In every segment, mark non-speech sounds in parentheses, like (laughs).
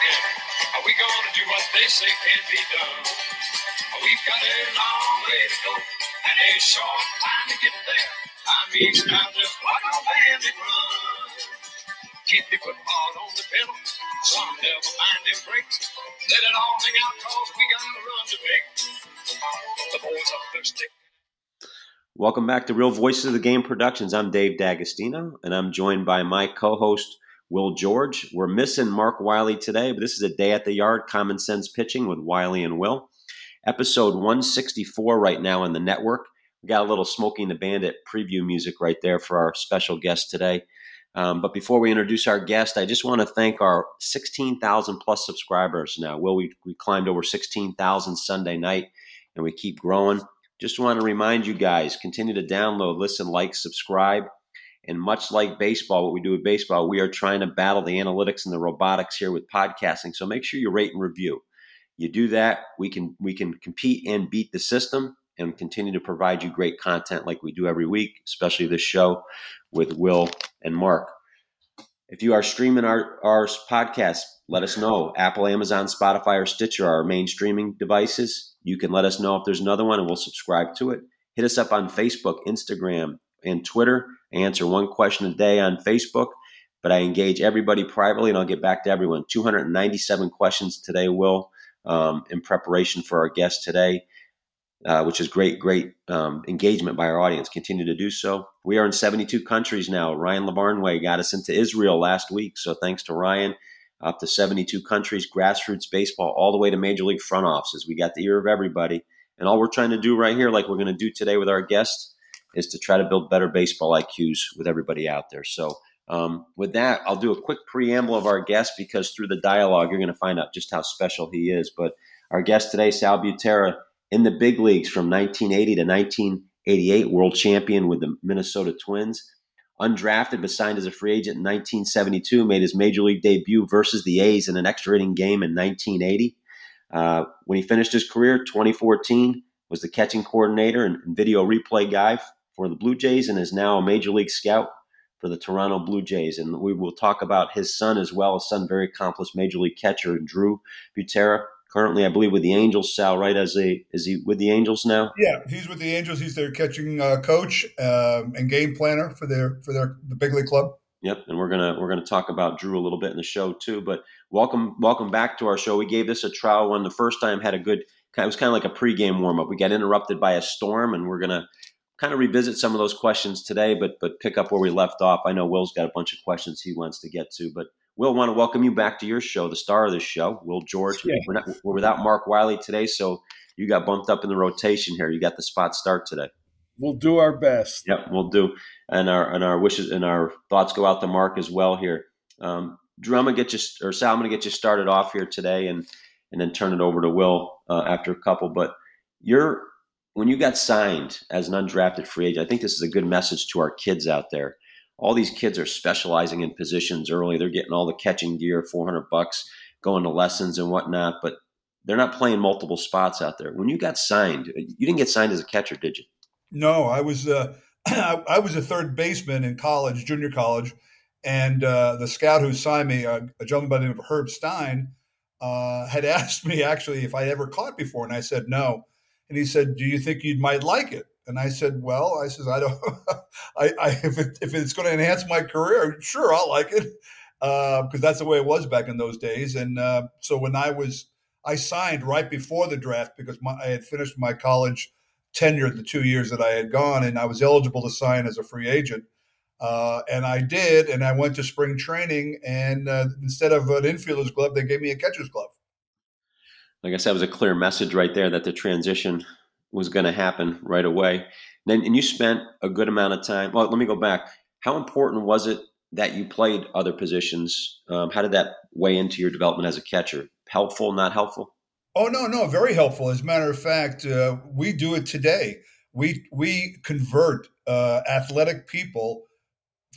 again. Are we to do what they say can't be done? We've got a long way to go and a short time to get there. I mean, now just like a bandit run. Keep your foot hard on the pedal. Some never mind them brakes. Let it all hang out cause we got a run to make. The boys are thirsty. Welcome back to Real Voices of the Game Productions. I'm Dave D'Agostino, and I'm joined by my co-host Will George. We're missing Mark Wiley today, but this is a day at the yard, common sense pitching with Wiley and Will. Episode 164 right now on the network. We got a little Smokey and the Bandit preview music right there for our special guest today. Um, but before we introduce our guest, I just want to thank our 16,000 plus subscribers now. Will, we, we climbed over 16,000 Sunday night, and we keep growing. Just want to remind you guys continue to download, listen, like, subscribe. And much like baseball, what we do with baseball, we are trying to battle the analytics and the robotics here with podcasting. So make sure you rate and review. You do that, we can we can compete and beat the system and continue to provide you great content like we do every week, especially this show with Will and Mark. If you are streaming our, our podcast, let us know. Apple, Amazon, Spotify, or Stitcher are our main streaming devices. You can let us know if there's another one and we'll subscribe to it. Hit us up on Facebook, Instagram, and Twitter. Answer one question a day on Facebook, but I engage everybody privately and I'll get back to everyone. 297 questions today, Will, um, in preparation for our guest today. Uh, which is great, great um, engagement by our audience. Continue to do so. We are in 72 countries now. Ryan Lavarnway got us into Israel last week, so thanks to Ryan up to 72 countries, grassroots baseball, all the way to major league front offices. We got the ear of everybody. And all we're trying to do right here, like we're going to do today with our guests, is to try to build better baseball IQs with everybody out there. So, um, with that, I'll do a quick preamble of our guest because through the dialogue, you're going to find out just how special he is. But our guest today, Sal Butera, in the big leagues from 1980 to 1988, world champion with the Minnesota Twins undrafted but signed as a free agent in 1972, made his major league debut versus the A's in an extra inning game in 1980. Uh, when he finished his career, 2014, was the catching coordinator and, and video replay guy for the Blue Jays and is now a major league scout for the Toronto Blue Jays. And we will talk about his son as well, his son, very accomplished major league catcher, Drew Butera, currently, I believe, with the Angels. Sal, right? As a is he with the Angels now? Yeah, he's with the Angels. He's their catching uh, coach um, and game planner for their for their the big league club. Yep, and we're gonna we're gonna talk about Drew a little bit in the show too. But welcome welcome back to our show. We gave this a trial one the first time. Had a good. It was kind of like a pregame warm up. We got interrupted by a storm, and we're gonna kind of revisit some of those questions today, but but pick up where we left off. I know Will's got a bunch of questions he wants to get to, but Will, want to welcome you back to your show, the star of this show, Will George. Yeah. We're, not, we're without Mark Wiley today, so you got bumped up in the rotation here. You got the spot start today. We'll do our best. Yep, we'll do, and our and our wishes and our thoughts go out to Mark as well here. Um, Drew, I'm gonna get you, or Sal, I'm gonna get you started off here today, and and then turn it over to Will uh, after a couple. But you're when you got signed as an undrafted free agent, I think this is a good message to our kids out there all these kids are specializing in positions early. They're getting all the catching gear, 400 bucks, going to lessons and whatnot, but they're not playing multiple spots out there. When you got signed, you didn't get signed as a catcher, did you? No, I was uh, (clears throat) I was a third baseman in college, junior college, and uh, the scout who signed me, a gentleman by the name of Herb Stein, uh, had (laughs) asked me actually if I ever caught before, and I said no. And he said, "Do you think you might like it?" And I said, well, I says, I don't, (laughs) I, I, if, it, if it's going to enhance my career, sure, I'll like it. Uh, because that's the way it was back in those days. And uh, so when I was, I signed right before the draft because my, I had finished my college tenure, the two years that I had gone, and I was eligible to sign as a free agent. Uh, and I did, and I went to spring training, and uh, instead of an infielder's glove, they gave me a catcher's glove. I guess that was a clear message right there that the transition was going to happen right away. Then, and you spent a good amount of time. Well, let me go back. How important was it that you played other positions? Um, how did that weigh into your development as a catcher? Helpful, not helpful? Oh no, no, very helpful. As a matter of fact, uh, we do it today. We we convert uh, athletic people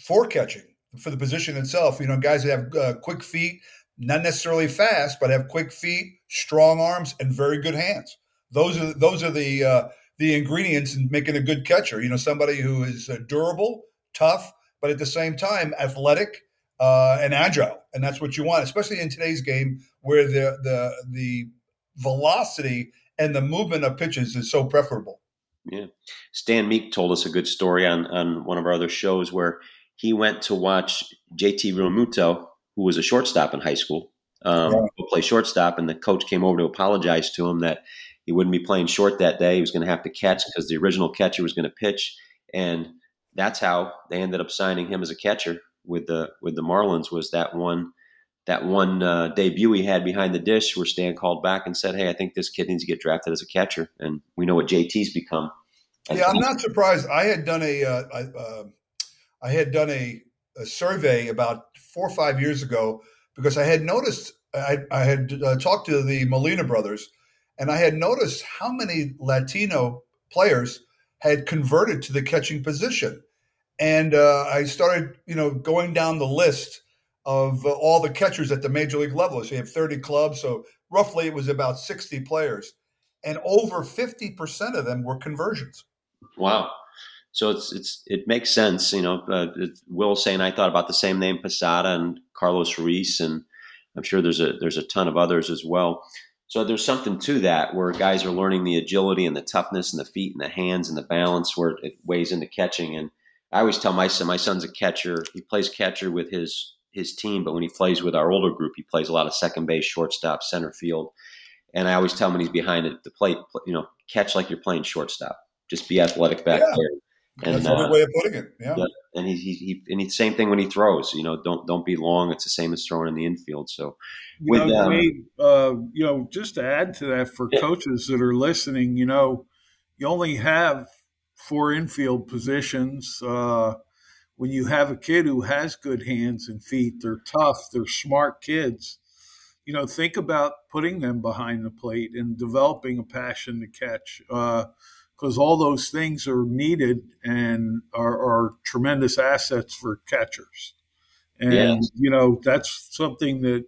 for catching for the position itself. You know, guys that have uh, quick feet, not necessarily fast, but have quick feet, strong arms, and very good hands. Those are those are the uh, the ingredients in making a good catcher. You know, somebody who is uh, durable, tough, but at the same time athletic, uh, and agile, and that's what you want, especially in today's game where the the the velocity and the movement of pitches is so preferable. Yeah, Stan Meek told us a good story on on one of our other shows where he went to watch JT Realmuto, who was a shortstop in high school, um, yeah. play shortstop, and the coach came over to apologize to him that he wouldn't be playing short that day. He was going to have to catch because the original catcher was going to pitch, and that's how they ended up signing him as a catcher with the with the Marlins. Was that one that one uh, debut he had behind the dish where Stan called back and said, "Hey, I think this kid needs to get drafted as a catcher," and we know what JT's become. Yeah, I'm not surprised. I had done a uh, I, uh, I had done a, a, survey about four or five years ago because I had noticed I, I had uh, talked to the Molina brothers, and I had noticed how many Latino players had converted to the catching position, and uh, I started you know going down the list of uh, all the catchers at the major league level. So you have 30 clubs, so roughly it was about 60 players, and over 50% of them were conversions. Wow. So it's it's it makes sense, you know. Uh, Will saying I thought about the same name, Posada and Carlos Ruiz, and I'm sure there's a there's a ton of others as well. So there's something to that where guys are learning the agility and the toughness and the feet and the hands and the balance where it weighs into catching. And I always tell my son, my son's a catcher. He plays catcher with his his team, but when he plays with our older group, he plays a lot of second base, shortstop, center field. And I always tell him when he's behind the plate, you know, catch like you're playing shortstop. Just be athletic back yeah. there. And, That's uh, way of putting it. Yeah. yeah. And he, he, he and the same thing when he throws. You know, don't don't be long. It's the same as throwing in the infield. So, you with know, um, uh, you know, just to add to that for yeah. coaches that are listening, you know, you only have four infield positions. Uh, when you have a kid who has good hands and feet, they're tough, they're smart kids. You know, think about putting them behind the plate and developing a passion to catch, because all those things are needed and are, are tremendous assets for catchers. And yes. you know, that's something that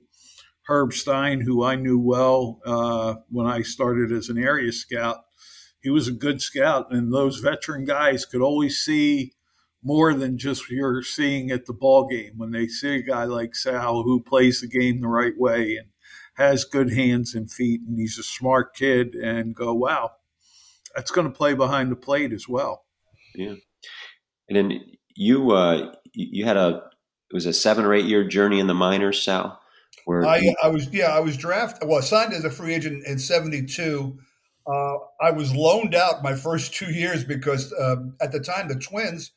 Herb Stein, who I knew well uh, when I started as an area scout, he was a good scout, and those veteran guys could always see more than just you're seeing at the ball game when they see a guy like Sal who plays the game the right way and has good hands and feet and he's a smart kid and go wow that's going to play behind the plate as well. Yeah. And then you uh you had a it was a seven or eight year journey in the minors sal where I, you- I was yeah i was drafted well signed as a free agent in 72 uh, I was loaned out my first two years because uh, at the time the Twins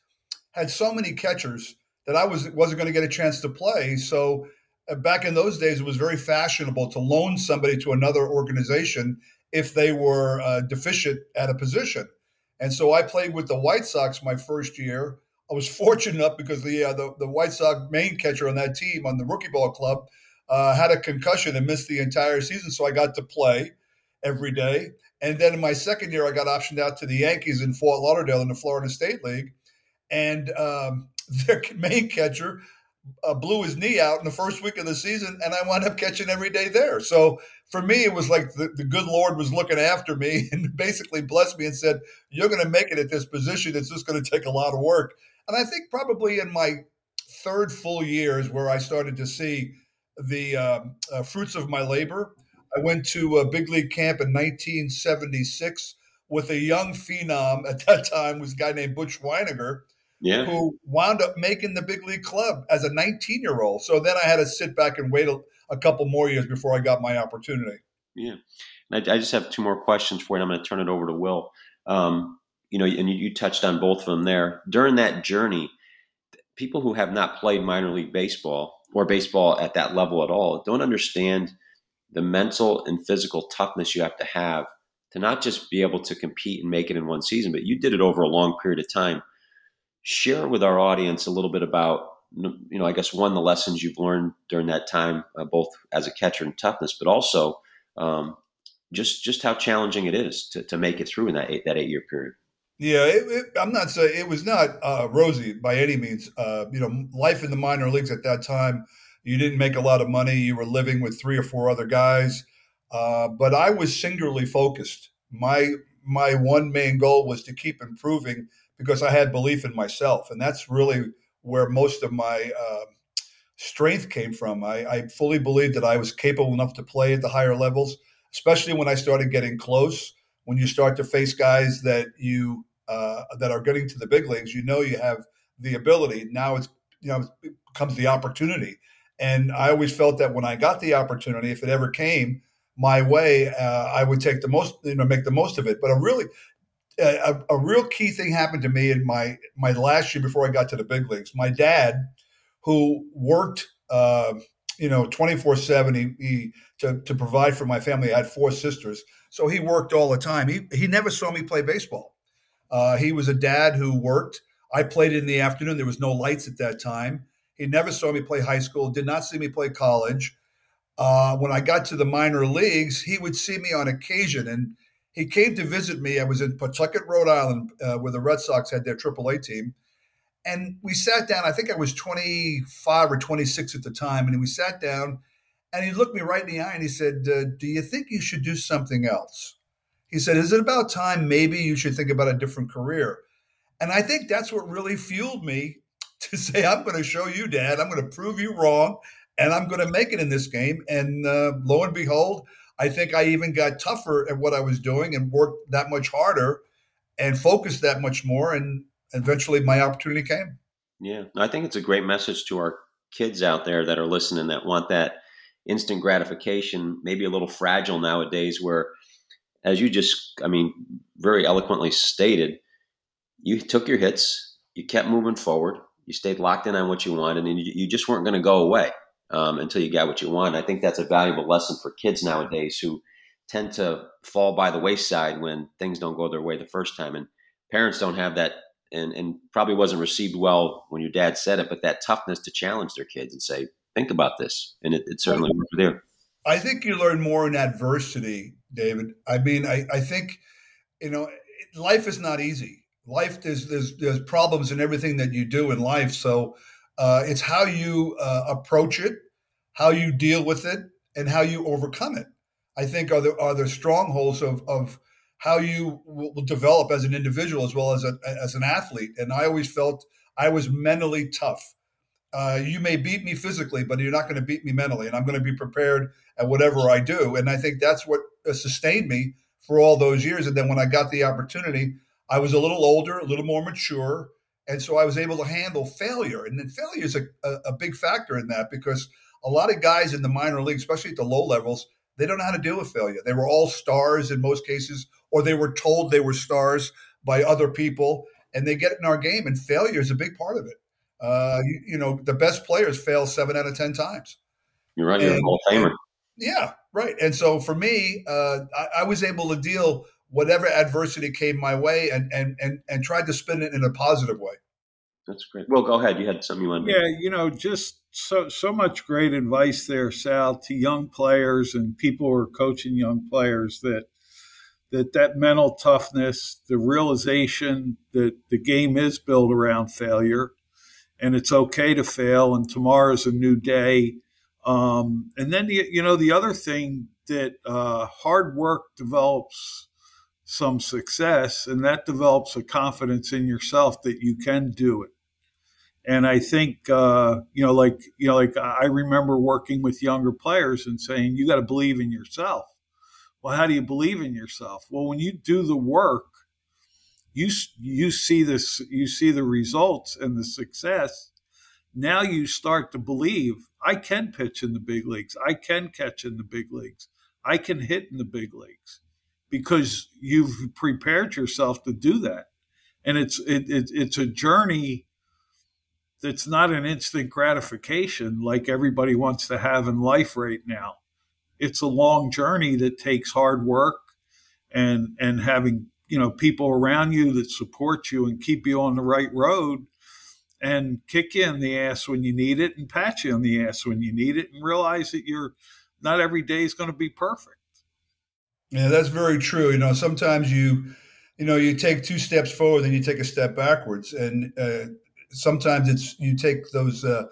had so many catchers that I was wasn't going to get a chance to play. So uh, back in those days, it was very fashionable to loan somebody to another organization if they were uh, deficient at a position. And so I played with the White Sox my first year. I was (laughs) fortunate enough because the uh, the, the White Sox main catcher on that team on the rookie ball club uh, had a concussion and missed the entire season. So I got to play every day. And then in my second year, I got optioned out to the Yankees in Fort Lauderdale in the Florida State League and um, (laughs) their main catcher uh, blew his knee out in the first week of the season, and I wound up catching every day there. So for me, it was like the, the good Lord was looking after me (laughs) and basically blessed me and said, "You're going to make it at this position. It's just going to take a lot of work." And I think probably in my third full year is where I started to see the um, uh, fruits of my labor. I went to a big league camp in 1976 with a young phenom at that time was a guy named Butch Wynegar yeah. who wound up making the big league club as a 19 year old. So then I had to sit back and wait a, a couple more years before I got my opportunity. Yeah. I, I, just have two more questions for you. I'm going to turn it over to Will. Um, you know, and you, you touched on both of them there. During that journey, people who have not played minor league baseball or baseball at that level at all don't understand the mental and physical toughness you have to have to not just be able to compete and make it in one season, but you did it over a long period of time share with our audience a little bit about you know i guess one the lessons you've learned during that time uh, both as a catcher and toughness but also um, just just how challenging it is to, to make it through in that eight that eight year period. Yeah it, it, i'm not saying it was not uh, rosy by any means. Uh, you know life in the minor leagues at that time you didn't make a lot of money. You were living with three or four other guys. Uh, but i was singularly focused. My my one main goal was to keep improving because I had belief in myself, and that's really where most of my uh, strength came from. I, I fully believed that I was capable enough to play at the higher levels, especially when I started getting close. When you start to face guys that you uh, that are getting to the big leagues, you know you have the ability. Now it's you know it becomes the opportunity, and I always felt that when I got the opportunity, if it ever came my way, uh, I would take the most, you know, make the most of it. But a really a, a, real key thing happened to me in my my last year before I got to the big leagues. My dad, who worked, uh, you know, twenty four seven, he to to provide for my family. I had four sisters, so he worked all the time. He he never saw me play baseball. Uh, he was a dad who worked. I played in the afternoon. There was no lights at that time. He never saw me play high school. Did not see me play college. Uh, when I got to the minor leagues, he would see me on occasion, and he came to visit me. I was in Pawtucket, Rhode Island, uh, where the Red Sox had their AAA team. And we sat down. I think I was 25 or 26 at the time. And we sat down and he looked me right in the eye and he said, uh, Do you think you should do something else? He said, Is it about time maybe you should think about a different career? And I think that's what really fueled me (laughs) to say, I'm going to show you, Dad. I'm going to prove you wrong and I'm going to make it in this game. And uh, lo and behold, I think I even got tougher at what I was doing and worked that much harder and focused that much more. And eventually my opportunity came. Yeah. I think it's a great message to our kids out there that are listening that want that instant gratification, maybe a little fragile nowadays, where, as you just, I mean, very eloquently stated, you took your hits, you kept moving forward, you stayed locked in on what you wanted, and you, you just weren't going to go away um, until you got what you want. I think that's a valuable lesson for kids nowadays who tend to fall by the wayside when things don't go their way the first time. And parents don't have that, and, and probably wasn't received well when your dad said it, but that toughness to challenge their kids and say, think about this. And it, it certainly worked there. I think you learn more in adversity, David. I mean, I, I think, you know, life is not easy. Life, there's, there's, there's problems in everything that you do in life. So, uh, it's how you uh, approach it, how you deal with it, and how you overcome it. I think are the are the strongholds of of how you will develop as an individual as well as a, as an athlete. And I always felt I was mentally tough. Uh, you may beat me physically, but you're not going to beat me mentally, and I'm going to be prepared at whatever I do. And I think that's what uh, sustained me for all those years. And then when I got the opportunity, I was a little older, a little more mature, and so I was able to handle failure. And then failure is a, a, a, big factor in that because a lot of guys in the minor league, especially at the low levels, they don't know how to deal with failure. They were all stars in most cases, or they were told they were stars by other people, and they get in our game, and failure is a big part of it. Uh, you, you, know, the best players fail seven out of 10 times. You're right. You're a Hall of Famer. Yeah, right. And so for me, uh, I, I was able to deal whatever adversity came my way and and and and tried to spin it in a positive way. That's great. Well, go ahead. You had something you wanted. Yeah, you know, just so so much great advice there, Sal, to young players and people who are coaching young players that that that mental toughness, the realization that the game is built around failure, and it's okay to fail, and tomorrow's a new day. Um, and then the, you know the other thing that uh, hard work develops some success and that develops a confidence in yourself that you can do it. And i think uh, you know like you know like i remember working with younger players and saying you got to believe in yourself. Well how do you believe in yourself? Well when you do the work you you see this you see the results and the success. Now you start to believe i can pitch in the big leagues. I can catch in the big leagues. I can hit in the big leagues because you've prepared yourself to do that. And it's it, it, it's a journey that's not an instant gratification like everybody wants to have in life right now. It's a long journey that takes hard work and and having you know people around you that support you and keep you on the right road and kick you in the ass when you need it and pat you on the ass when you need it and realize that you're not every day is going to be perfect yeah, that's very true. You know, sometimes you, you know, you take two steps forward, then you take a step backwards, and uh, sometimes it's you take those. Uh,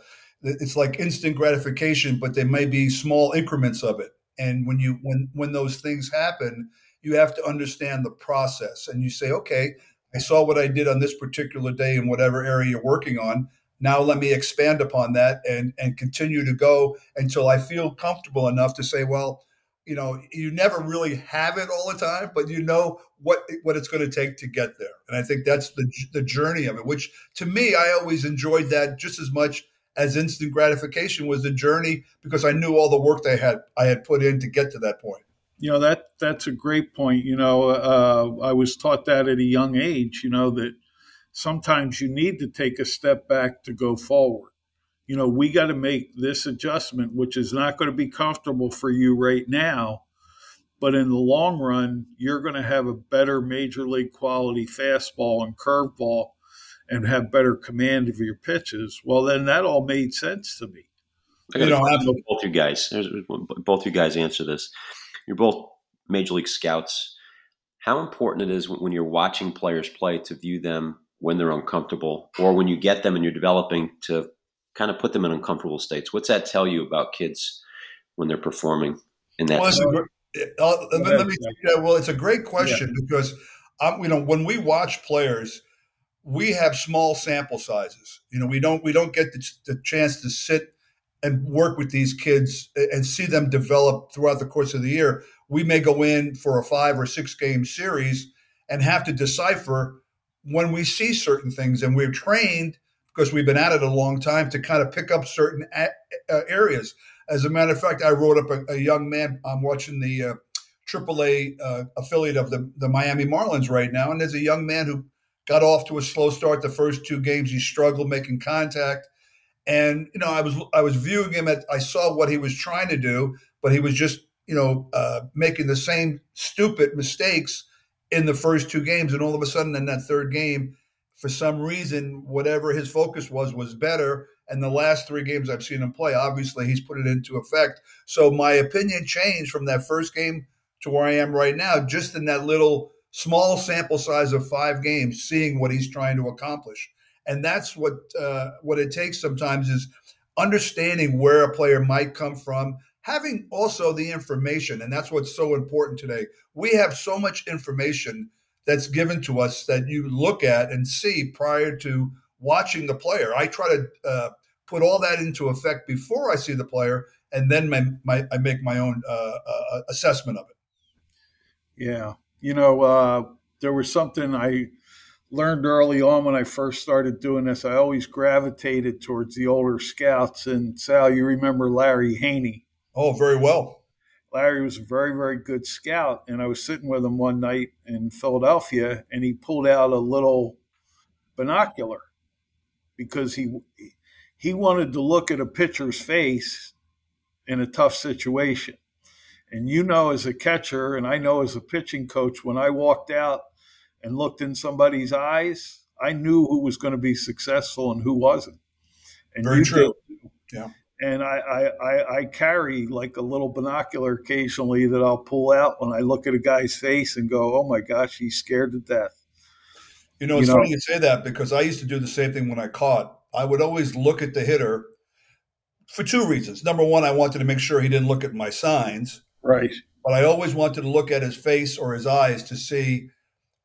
it's like instant gratification, but there may be small increments of it. And when you when when those things happen, you have to understand the process, and you say, okay, I saw what I did on this particular day in whatever area you're working on. Now let me expand upon that and and continue to go until I feel comfortable enough to say, well, you know, you never really have it all the time, but you know what what it's going to take to get there. And I think that's the the journey of it. Which to me, I always enjoyed that just as much as instant gratification was the journey because I knew all the work they had I had put in to get to that point. You know that that's a great point. You know, uh, I was taught that at a young age. You know that sometimes you need to take a step back to go forward. You know, we got to make this adjustment, which is not going to be comfortable for you right now. But in the long run, you're going to have a better major league quality fastball and curveball and have better command of your pitches. Well, then that all made sense to me. I got to you both you guys. Both you guys answer this. You're both major league scouts. How important it is when you're watching players play to view them when they're uncomfortable or when you get them and you're developing to kind of put them in uncomfortable states. What's that tell you about kids when they're performing in that well, uh, let, me yeah, well it's a great question yeah. because um, you know when we watch players we have small sample sizes. You know we don't we don't get the, the chance to sit and work with these kids and see them develop throughout the course of the year. We may go in for a five or six game series and have to decipher when we see certain things and we're trained because we've been at it a long time to kind of pick up certain a- uh, areas. As a matter of fact, I wrote up a, a young man. I'm watching the uh, AAA uh, affiliate of the, the Miami Marlins right now, and there's a young man who got off to a slow start the first two games. He struggled making contact, and you know I was I was viewing him at I saw what he was trying to do, but he was just you know uh, making the same stupid mistakes in the first two games, and all of a sudden in that third game, for some reason, whatever his focus was was better. And the last three games I've seen him play, obviously he's put it into effect. So my opinion changed from that first game to where I am right now, just in that little small sample size of five games, seeing what he's trying to accomplish. And that's what uh, what it takes sometimes is understanding where a player might come from having also the information, and that's what's so important today. We have so much information that's given to us that you look at and see prior to watching the player. I try to uh, put all that into effect before I see the player, and then my, my, I make my own uh, uh, assessment of it. Yeah, you know, uh, there was something I learned early on when I first started doing this. I always gravitated towards the older scouts, and Sal, you remember Larry Haney? Oh, very well. Larry was a very, very good scout. And I was sitting with him one night in Philadelphia, and he pulled out a little binocular because he he wanted to look at a pitcher's face in a tough situation. And you know, as a catcher, and I know as a pitching coach, when I walked out and looked in somebody's eyes, I knew who was going to be successful and who wasn't. And Very true. Did. Yeah and I, I, I, carry like a little binocular occasionally that I'll pull out when I look at a guy's face and go, "Oh my gosh, he's scared to death." You know, it's you funny you say that because I used to do the same thing when I caught. I would always look at the hitter for two reasons. Number one, I wanted to make sure he didn't look at my signs, right? But I always wanted to look at his face or his eyes to see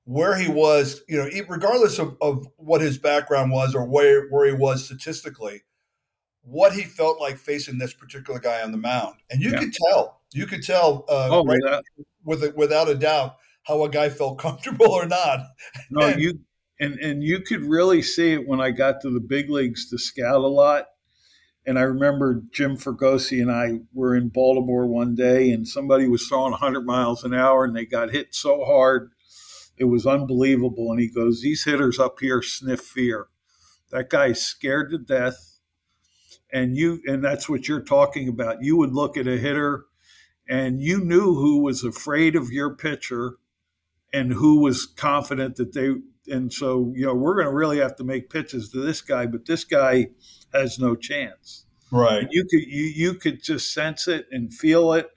where he was. You know, regardless of, of what his background was or where where he was statistically what he felt like facing this particular guy on the mound, and you yeah. could tell. You could tell uh, oh, right, yeah. with it, without a doubt how a guy felt (laughs) comfortable or not. No, and, you and and you could really see it when I got to the big leagues to scout a lot. And I remember Jim Fregosi and I were in Baltimore one day, and somebody was throwing 100 miles an hour, and they got hit so hard, it was unbelievable. And he goes, "These hitters up here sniff fear. That guy's scared to death." And you and that's what you're talking about. You would look at a hitter and you knew who was afraid of your pitcher and who was confident that they and so you know we're going to really have to make pitches to this guy but this guy has no chance. Right. And you could you you could just sense it and feel it.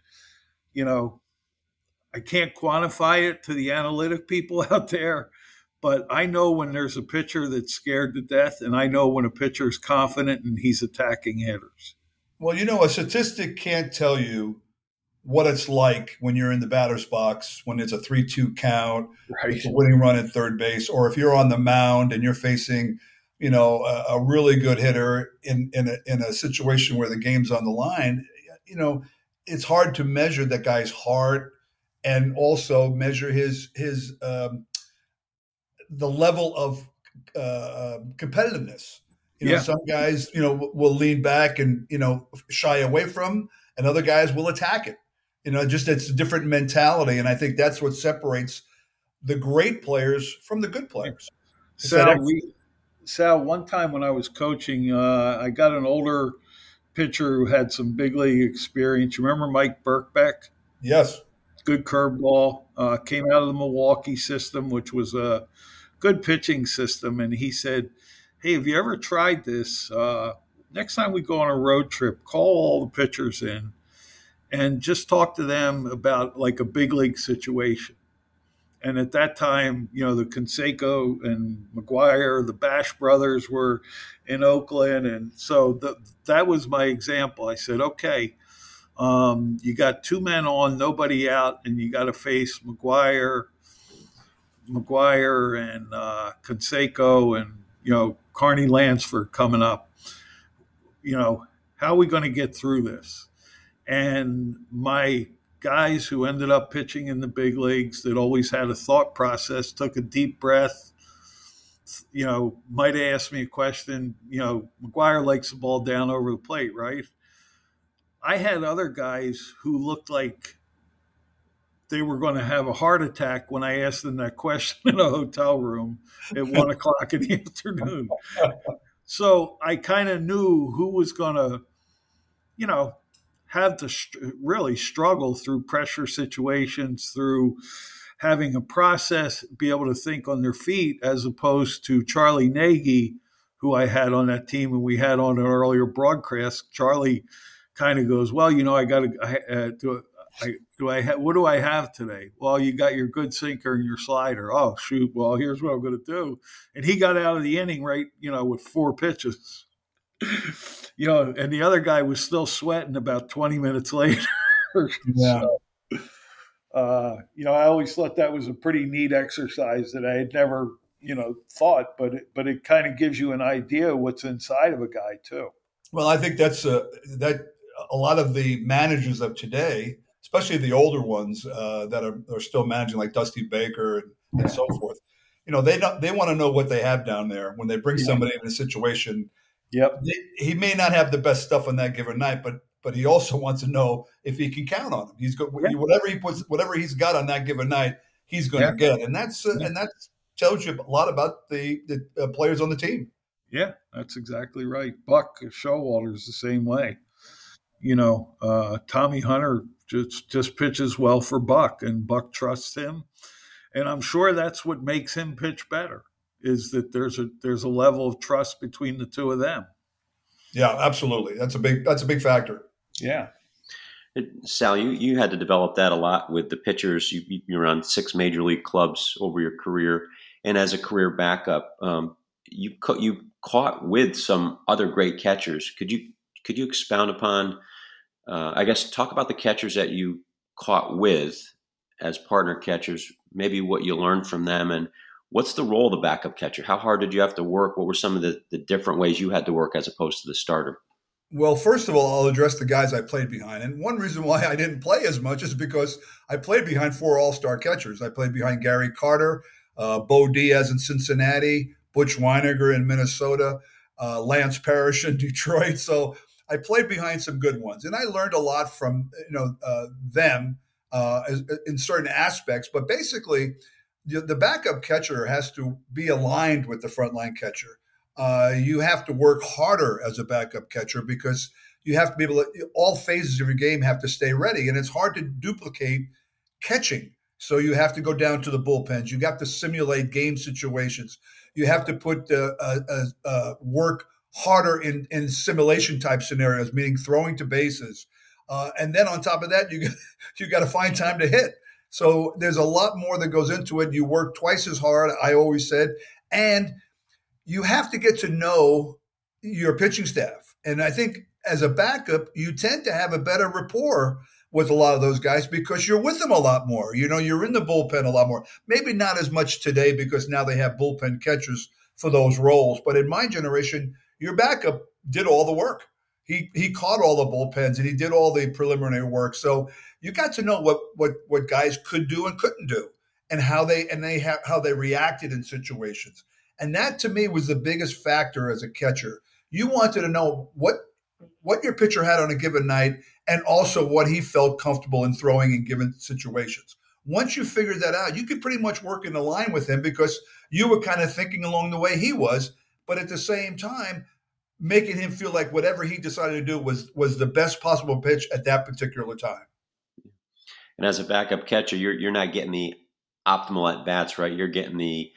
You know i can't quantify it to the analytic people (laughs) out there but I know when there's a pitcher that's scared to death, and I know when a pitcher is confident and he's attacking hitters. Well, you know, a statistic can't tell you what it's like when you're in the batter's box when it's a 3 2 count, right. a winning run at third base, or if you're on the mound and you're facing you know, a, a really good hitter in in a, in a situation where the game's on the line, you know, it's hard to measure that guy's heart and also measure his his um, the level of uh, competitiveness. You know, yeah. some guys, you know, will lean back and you know shy away from, and other guys will attack it. You know, just it's a different mentality, and I think that's what separates the great players from the good players. Sal, we, Sal, one time when I was coaching, uh, I got an older pitcher who had some big league experience. You remember Mike Birkbeck? Yes. Good curveball. Uh, came out of the Milwaukee system, which was a good pitching system. And he said, Hey, have you ever tried this? Uh, next time we go on a road trip, call all the pitchers in and just talk to them about like a big league situation. And at that time, you know, the Canseco and McGwire, the Bash brothers were in Oakland. And so the, that was my example. I said, okay, um, you got two men on, nobody out, and you got to face McGwire, McGwire and uh, Canseco and, you know, Carney Lansford coming up. You know, how are we going to get through this? And my guys who ended up pitching in the big leagues that always had a thought process took a deep breath you know might ask me a question you know McGwire likes the ball down over the plate right i had other guys who looked like they were going to have a heart attack when i asked them that question (laughs) in a hotel room at one (laughs) o'clock in the afternoon so i kind of knew who was going to you know have to really struggle through pressure situations, through having a process, be able to think on their feet, as opposed to Charlie Nagy, who I had on that team and we had on an earlier broadcast. Charlie kind of goes, "Well, you know, I got to uh, do." I, do I ha- what do I have today? Well, you got your good sinker and your slider. Oh shoot! Well, here's what I'm going to do. And he got out of the inning right, you know, with four pitches. (laughs) you know, and the other guy was still sweating about 20 minutes later. yeah. (laughs) So, uh, you know, I always thought that was a pretty neat exercise that I had never, you know, thought, but it, but it kind of gives you an idea of what's inside of a guy too. Well, I think that's a, that a lot of the managers of today, especially the older ones uh, that are, are still managing, like Dusty Baker and, and so forth. You know, they don't, they want to know what they have down there when they bring somebody in a situation Yep. He may not have the best stuff on that given night, but but he also (laughs) wants to know if he can count on him. He's got yeah. whatever he puts, whatever he's got on that given night, he's going yeah. to get, and that's uh, yeah. and that tells you a lot about the the uh, players on the team. Yeah, that's exactly right. Buck Showalter is the same way. You know, uh, Tommy Hunter just just pitches well for Buck, and Buck trusts him, and I'm sure that's what makes him pitch better is that there's a there's a level of trust between the two of them. Yeah, absolutely. That's a big that's a big factor. Yeah. Sal, you, you had to develop that a lot with the pitchers. You, you were on six major league clubs over your career, and as a career backup, um, you you caught with some other great catchers. Could you could you expound upon? Uh, I guess talk about the catchers that you caught with as partner catchers. Maybe what you learned from them, and What's the role of the backup catcher? How hard did you have to work? What were some of the, the different ways you had to work as opposed to the starter? Well, first of all, I'll address the guys I played behind. And one reason why I didn't play as much is because I played behind four all star catchers. I played behind Gary Carter, uh, Bo Diaz in Cincinnati, Butch Wynegar in Minnesota, uh, Lance Parrish in (laughs) Detroit. So I played behind some good ones. And I learned a lot from you know uh, them uh, in certain aspects. But basically, the backup catcher has to be aligned with the frontline catcher. Uh, you have to work harder as a backup catcher because you have to be able to, all phases of your game have to stay ready. And it's hard to duplicate catching. So you have to go down to the bullpens. You have to simulate game situations. You have to put uh, uh, uh work harder in, in simulation type scenarios, meaning throwing to bases. Uh, and then on top of that, you (laughs) you got to find time to hit. So there's a lot more that goes into it. You work twice as hard, I always said, and you have to get to know your pitching staff. And I think as a backup, you tend to have a better rapport with a lot of those guys because you're with them a lot more. You know, you're in the bullpen a lot more. Maybe not as much today because now they have bullpen catchers for those roles. But in my generation, your backup did all the work. He he caught all the bullpens and he did all the preliminary work. So you got to know what what what guys could do and couldn't do, and how they and they have how they reacted in situations. And that to me was the biggest factor as a catcher. You wanted to know what what your pitcher had on a given night and also what he felt comfortable in throwing in given situations. Once you figured that out, you could pretty much work in the line with him because you were kind of thinking along the way he was, but at the same time, making him feel like whatever he decided to do was was the best possible pitch at that particular time. And as a backup catcher, you're you're not getting the optimal at bats, right? You're getting the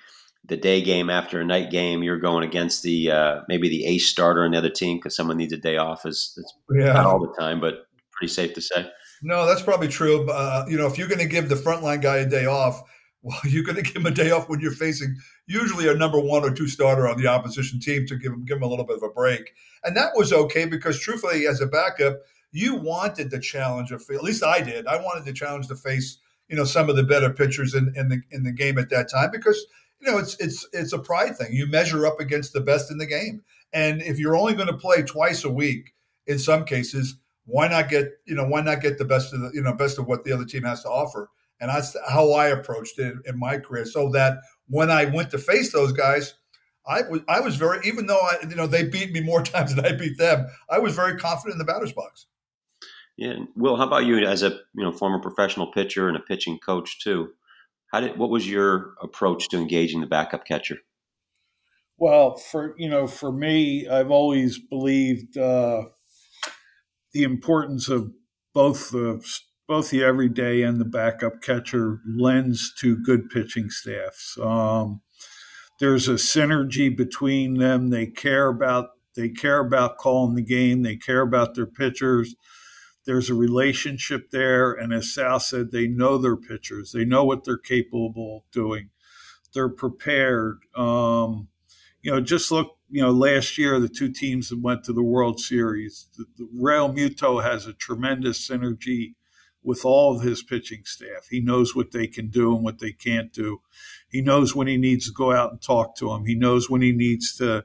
the day game after a night game. You're going against the uh, maybe the ace starter on the other team because someone needs a day off. Is it's yeah. not all the time, but pretty safe to say. No, that's probably true. Uh, you know, if you're going to give the frontline guy a day off, well, (laughs) you're going to give him a day off when you're facing usually a number one or two starter on the opposition team to give him give him a little bit of a break, and that was okay because truthfully, as a backup, you wanted the challenge of at least I did. I wanted the challenge to face you know some of the better pitchers in, in the in the game at that time because you know it's it's it's a pride thing. You measure up against the best in the game, and if you're only going to play twice a week, in some cases, why not get you know why not get the best of the you know best of what the other team has to offer? And that's how I approached it in my career. So that when I went to face those guys, I was I was very even though I you know they beat me more (laughs) times than I beat them, I was very confident in the batter's box. Yeah, Will, how about you as a you know former professional pitcher and a pitching coach too? How did what was your approach to engaging the backup catcher? Well, for you know, for me, I've always believed uh, the importance of both the both the everyday and the backup catcher lends to good pitching staffs. Um, there's a synergy between them. They care about they care about calling the game. They care about their pitchers. There's a relationship there, and as Sal said, they know their pitchers. They know what they're capable of doing. They're prepared. Um, you know, just look you know, last year the two teams that went to the World Series, the, the Realmuto has a tremendous synergy with all of his pitching staff. He knows what they can do and what they can't do. He knows when he needs to go out and talk to them. He knows when he needs to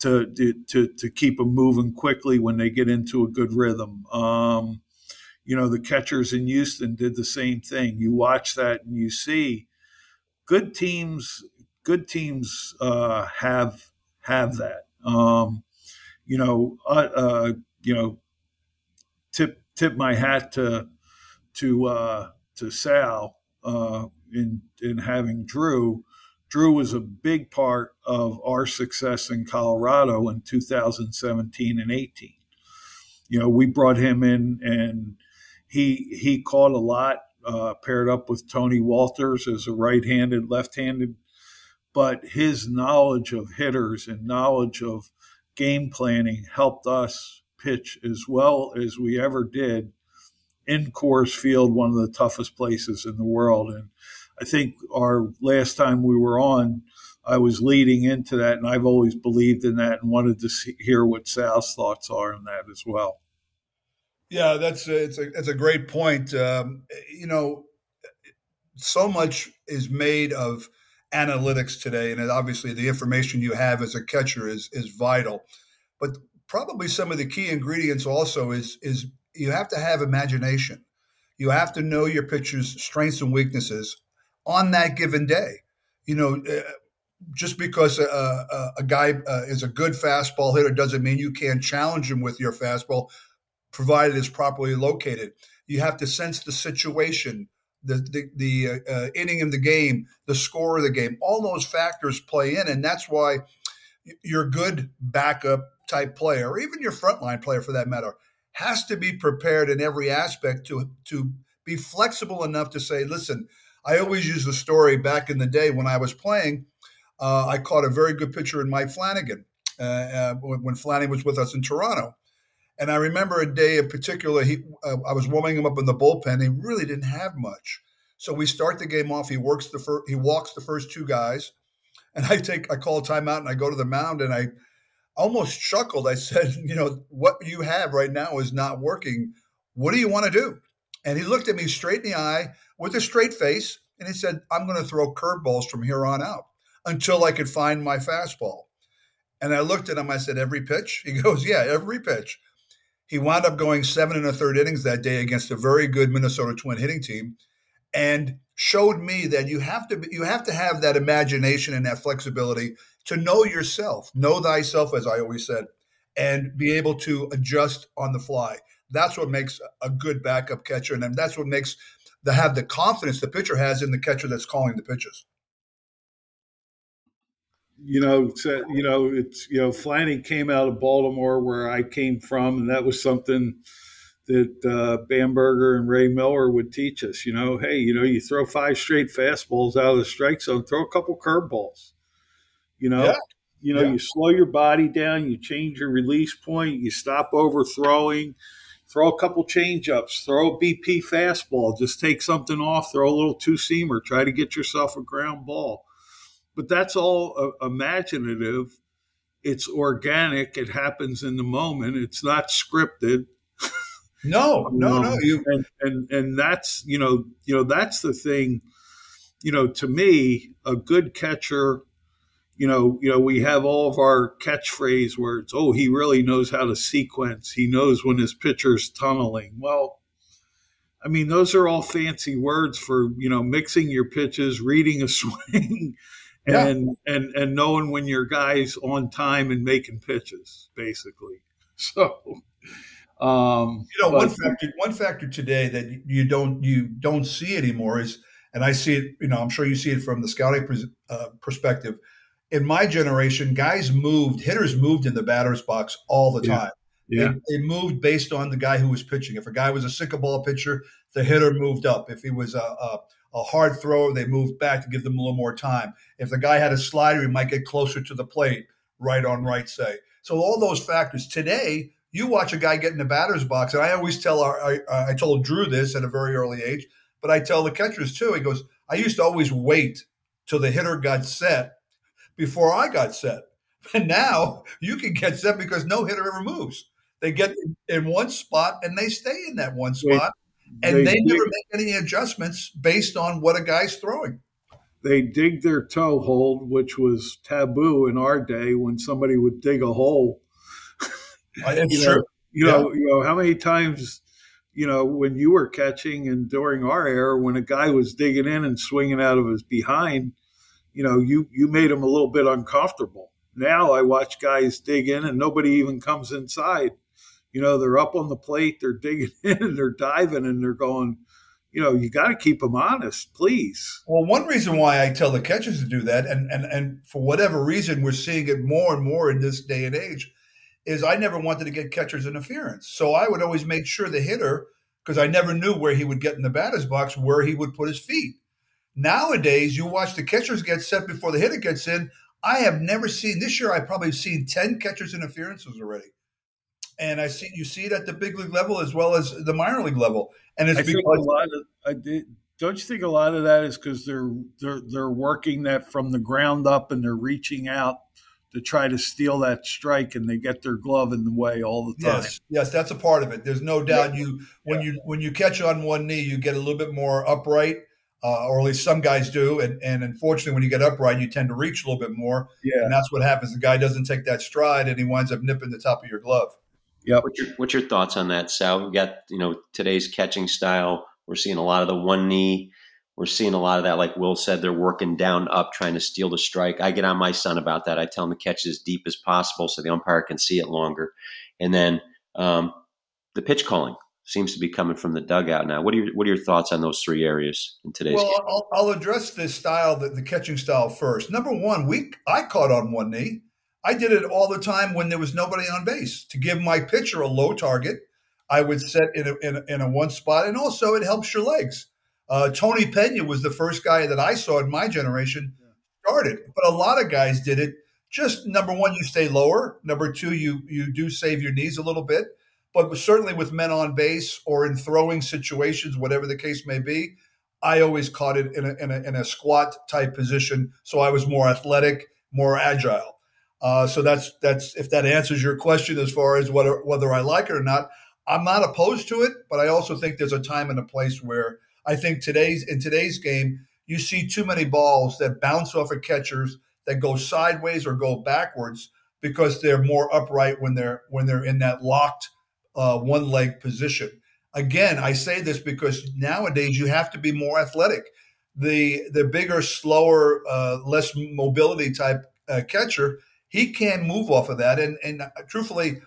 to to to keep them moving quickly when they get into a good rhythm. Um, you know, the catchers in Houston did the same thing. You watch that and you see good teams. Good teams uh, have have that. Um, you know, uh, uh, you know, tip tip my hat to to uh, to Sal uh, in in having Drew. Drew was a big part of our success in Colorado in 2017 and 18. You know, we brought him in, and he he caught a lot. Uh, paired up with Tony Wolters as a right-handed, left-handed but his knowledge of hitters and knowledge of game planning helped us pitch as well as we ever did in Coors Field, one of the toughest places in the world. And I think our last time we were on, I was leading into that, and I've always believed in that and wanted to see, hear what Sal's thoughts are on that as well. Yeah, that's a, it's a it's a great point. Um, you know, so much is made of analytics today, and obviously the information you have as a catcher is is vital. But probably some of the key ingredients also is is you have to have imagination. You have to know your pitcher's strengths and weaknesses on that given day. You know, uh, just because a, a, a guy uh, is a good fastball hitter doesn't mean you can't challenge him with your fastball, provided it's properly located. You have to sense the situation the the, the uh, uh, inning of the game, the score of the game, all those factors play in, and that's why your good backup type player, or even your frontline player for that matter, has to be prepared in every aspect to to be flexible enough to say, listen. I always use the story back in the day when I was playing. Uh, I caught a very good pitcher in Mike Flanagan uh, uh, when Flanagan was with us in Toronto. And I remember a day in particular, he uh, I was warming him up in the bullpen. He really didn't have much, so we start the game off. He works the first, he walks the first two guys, and I take I call timeout and I go to the mound and I almost chuckled. I said, (laughs) you know, what you have right now is not working. What do you want to do? And he looked at me straight in the eye with a straight face, and he said, "I'm going to throw curveballs from here on out. until I could find my fastball. And I looked at him. I said, "Every pitch." (laughs) He goes, "Yeah, every pitch." He wound up going seven and a third innings that day against a very good Minnesota Twin hitting team, and showed me that you have to you have to have that imagination and that flexibility to know yourself, know thyself, as I always said, and be able to adjust on the fly. That's what makes a good backup catcher, and that's what makes the have the confidence the pitcher has in the catcher that's calling the pitches. You know, you know, it's you know, Flanny came out of Baltimore, where I came from, and that was something that uh, Bamberger and Ray Miller would teach us. You know, hey, you know, you throw five straight fastballs out of the strike zone, throw a couple curveballs. You know, yeah. you know, yeah. you slow your body down, you change your release point, you stop overthrowing, throw a couple change ups, throw a BP fastball, just take something off, throw a little two seamer, try to get yourself a ground ball. But that's all uh, imaginative. It's organic. It happens in the moment. It's not scripted no, (laughs) no, um, no. You and, and and that's you know you know that's the thing. You know, to me, a good catcher. You know, you know, we have all of our catchphrase words. Oh, he really knows how to sequence. He knows when his pitcher's tunneling. Well, I mean, those are all fancy words for you know mixing your pitches, reading a (laughs) swing, and yeah. and and knowing when your guy's on time and making pitches, basically. (laughs) So um, you know, but, one factor one factor today that you don't you don't see anymore is, and I see it. You know, I'm sure you see it from the scouting pres, uh, perspective. In my generation, guys moved, hitters moved in the batter's box all the time. Yeah. yeah. They, they, moved based on the guy who was pitching. If a guy was a sinker ball pitcher, the hitter moved up. If he was a, a, a hard thrower, they moved back to give them a little more time. If the guy had a slider, he might get closer to the plate, right on right, say. So all those factors today you watch a guy get in the batter's box, and I always tell our, I, I told Drew this at a very early age, but I tell the catchers too. He goes, I used to always wait till the hitter got set before I got set. (laughs) And now you can get set because no hitter ever moves. They get in one spot and they stay in that one spot, and they, they never make any adjustments based on what a guy's throwing. They dig their toe hold, which was taboo in our day when somebody would dig a hole (laughs) it's you true. Know, you yeah. know, you know how many times, you know, when you were catching and during our era, when a guy was digging in and swinging out of his behind, you know, you you made him a little bit uncomfortable. Now I watch guys dig in and nobody even comes inside. You know, they're up on the plate, they're digging (laughs) in, and they're diving, and they're going. You know, you got to keep them honest, please. Well, one reason why I tell the catchers to do that, and and and for whatever reason, we're seeing it more and more in this day and age is I never wanted to get catcher's interference. So I would always make sure the hitter, because I never knew where he would get in the batter's box, where he would put his feet. Nowadays, you watch the catchers get set before the hitter gets in. I have never seen this year. I've probably seen ten catchers interferences already, and I see you see it at the big league level as well as the minor league level. And it's I because a lot of I did, don't you think a lot of that is because they're they're they're working that from the ground up and they're reaching out to try to steal that strike and they get their glove in the way all the time. Yes, yes, that's a part of it. There's no doubt you when yeah. you when you catch on one knee, you get a little bit more upright, uh, or at least some guys do. And and unfortunately, when you get upright, you tend to reach a little bit more. Yeah, and that's what happens. The guy doesn't take that stride, and he winds up nipping the top of your glove. Yeah. What's your What's your thoughts on that, Sal? We got you know today's catching style. We're seeing a lot of the one knee we're seeing a lot of that. Like Will said, they're working down up, trying to steal the strike. I get on my son about that. I tell him to catch it as deep as possible so the umpire can see it longer. And then um, the pitch calling seems to be coming from the dugout now. What are your What are your thoughts on those three areas in today's? Well, I'll, I'll, address this style, the, the catching style first. Number one, we I caught on one knee. I did it all the time when there was nobody on base to give my pitcher a low target. I would set in a, in a, in a one spot, and also it helps your legs uh, Tony Pena was the first guy that I saw in my generation started, but a lot of guys did it. Just number one, you stay lower. Number two, you you do save your knees a little bit. But certainly with men on base or in throwing situations, whatever the case may be, I always caught it in a, in a, in a squat type position, so I was more athletic, more agile. Uh, so that's that's if that answers your question as far as whether whether I like it or not. I'm not opposed to it, but I also think there's a time and a place where I think today's in today's game, you see too many balls that bounce off of catchers that go sideways or go backwards because they're more upright when they're when they're in that locked uh, one leg position. Again, I say this because nowadays you have to be more athletic. The the bigger, slower, uh, less mobility type uh, catcher, he can move off of that. And and uh, truthfully,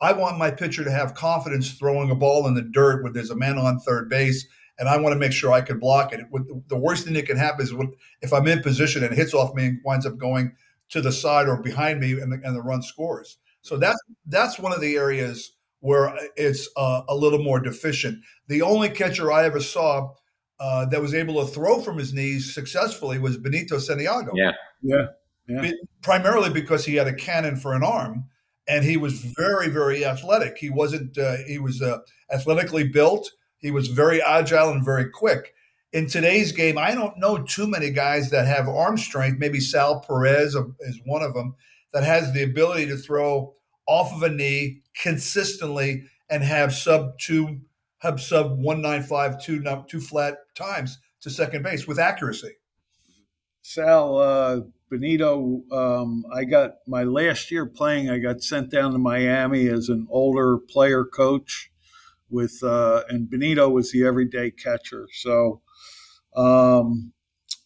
I want my pitcher to have confidence throwing a ball in the dirt when there's a man on third base, and I want to make sure I can block it. The worst thing that can happen is if I'm in position and it hits off me and winds up going to the side or behind me, and the, and the run scores. So that's that's one of the areas where it's uh, a little more deficient. The only catcher I ever saw uh, that was able to throw from his knees successfully was Benito Santiago. Yeah, yeah, yeah. Primarily because he had a cannon for an arm, and he was very, very athletic. He wasn't. Uh, he was uh, athletically built. He was very agile and very quick. In today's game, I don't know too many guys that have arm strength. Maybe Sal Perez is one of them that has the ability to throw off of a knee consistently and have sub two have sub one nine five two two flat times to second base with accuracy. Sal uh, Benito, um, I got my last year playing. I got sent down to Miami as an older player coach with, uh, and Benito was the everyday catcher. So um,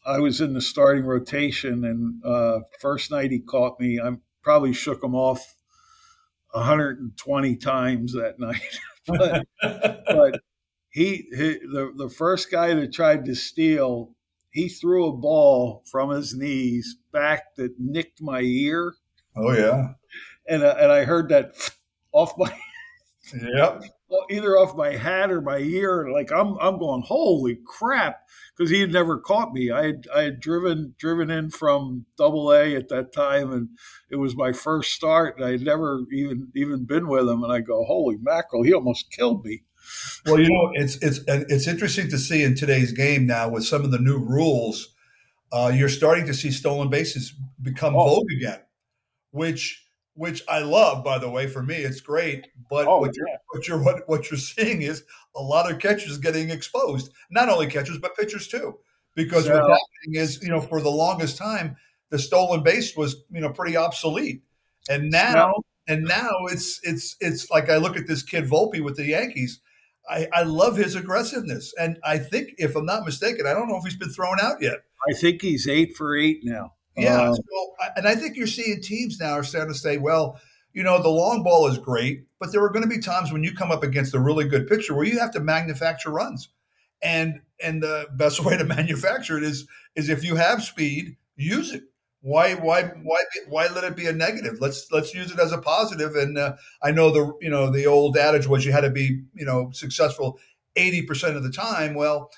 I was in the starting rotation, and uh, first night he caught me, I probably shook him off 120 times that night. (laughs) but, but he, he, the the first guy that tried to steal, he threw a ball from his knees back that nicked my ear. Oh yeah, and uh, and I heard that (laughs) off my yep either off my hat or my ear. Like I'm I'm going holy crap because he had never caught me. I had I had driven driven in from Double A at that time, and it was my first start. And I had never even even been with him, and I go, holy mackerel, he almost killed me. Well, you know, it's it's it's interesting to see in today's game now with some of the new rules. Uh, you're starting to see stolen bases become oh. vogue again, which which I love, by the way. For me, it's great. But oh, what, yeah. you're, what, you're, what, what you're seeing is a lot of catchers getting exposed. Not only catchers, but pitchers too. Because so, what's happening is, you know, for the longest time, the stolen base was, you know, pretty obsolete, and now, so, and now it's it's it's like I look at this kid Volpe with the Yankees. I, I love his aggressiveness, and I think, if I'm not mistaken, I don't know if he's been thrown out yet. I think he's eight for eight now. Yeah, um, so, and I think you're seeing teams now are starting to say, well, you know, the long ball is great, but there are going to be times when you come up against a really good pitcher where you have to manufacture runs, and and the best (laughs) way to manufacture it is is if you have speed, use it. Why why why why let it be a negative? Let's let's use it as a positive. And uh, I know the you know the old adage was you had to be you know successful eighty percent of the time. Well